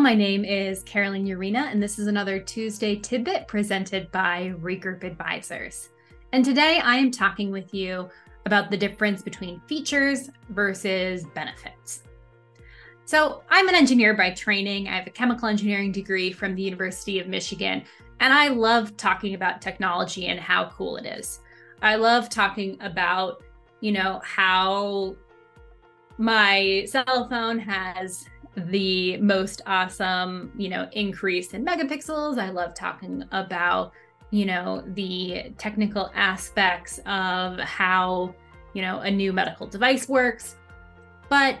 my name is Carolyn Yarina, and this is another Tuesday tidbit presented by Regroup Advisors. And today I am talking with you about the difference between features versus benefits. So, I'm an engineer by training. I have a chemical engineering degree from the University of Michigan, and I love talking about technology and how cool it is. I love talking about, you know, how my cell phone has the most awesome, you know, increase in megapixels. I love talking about, you know, the technical aspects of how, you know, a new medical device works. But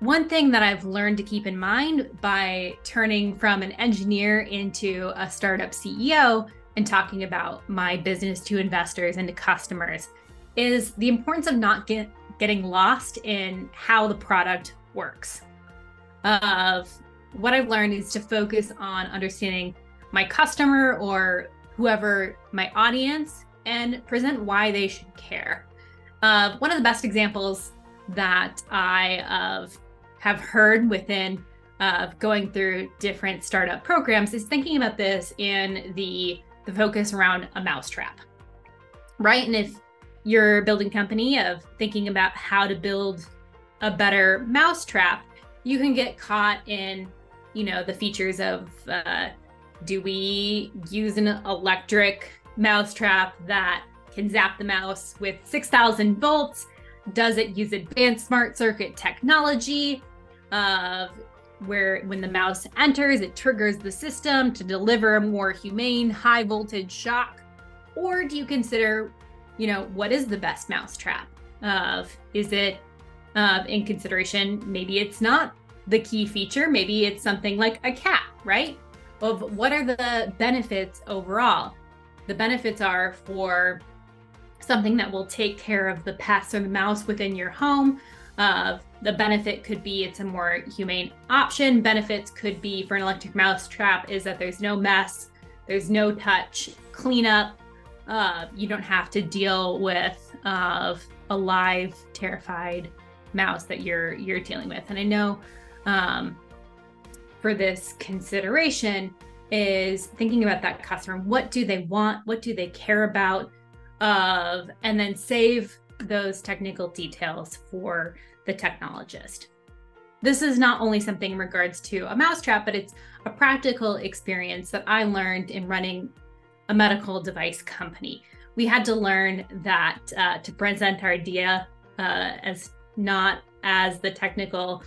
one thing that I've learned to keep in mind by turning from an engineer into a startup CEO and talking about my business to investors and to customers is the importance of not get, getting lost in how the product works of what I've learned is to focus on understanding my customer or whoever my audience and present why they should care. Uh, one of the best examples that I uh, have heard within uh, going through different startup programs is thinking about this in the the focus around a mousetrap, right? And if you're building company of thinking about how to build a better mousetrap, you can get caught in, you know, the features of uh, do we use an electric mousetrap that can zap the mouse with 6,000 volts? Does it use advanced smart circuit technology? Of where when the mouse enters, it triggers the system to deliver a more humane high voltage shock? Or do you consider, you know, what is the best mousetrap? Of is it uh, in consideration. Maybe it's not the key feature. Maybe it's something like a cat, right? Of what are the benefits overall? The benefits are for something that will take care of the pests or the mouse within your home. Uh, the benefit could be it's a more humane option. Benefits could be for an electric mouse trap is that there's no mess, there's no touch, cleanup. Uh, you don't have to deal with uh, a live, terrified mouse that you're you're dealing with. And I know um, for this consideration is thinking about that customer. What do they want? What do they care about? Of and then save those technical details for the technologist. This is not only something in regards to a mousetrap, but it's a practical experience that I learned in running a medical device company. We had to learn that uh, to present our idea uh, as not as the technical,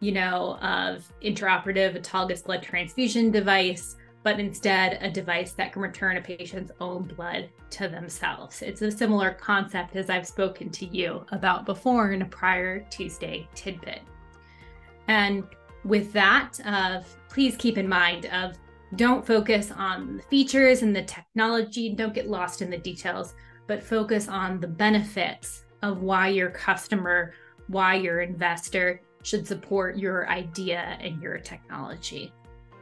you know, of intraoperative autologous blood transfusion device, but instead a device that can return a patient's own blood to themselves. It's a similar concept as I've spoken to you about before in a prior Tuesday tidbit. And with that, uh, please keep in mind of don't focus on the features and the technology, don't get lost in the details, but focus on the benefits of why your customer why your investor should support your idea and your technology.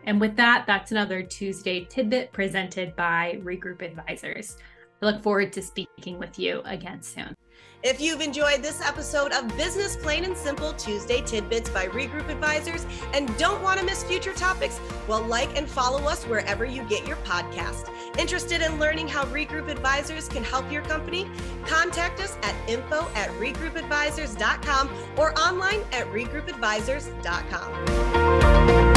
And with that, that's another Tuesday tidbit presented by Regroup Advisors. I look forward to speaking with you again soon. If you've enjoyed this episode of Business Plain and Simple Tuesday Tidbits by Regroup Advisors and don't want to miss future topics, well, like and follow us wherever you get your podcast. Interested in learning how Regroup Advisors can help your company? Contact us at info at regroupadvisors.com or online at regroupadvisors.com.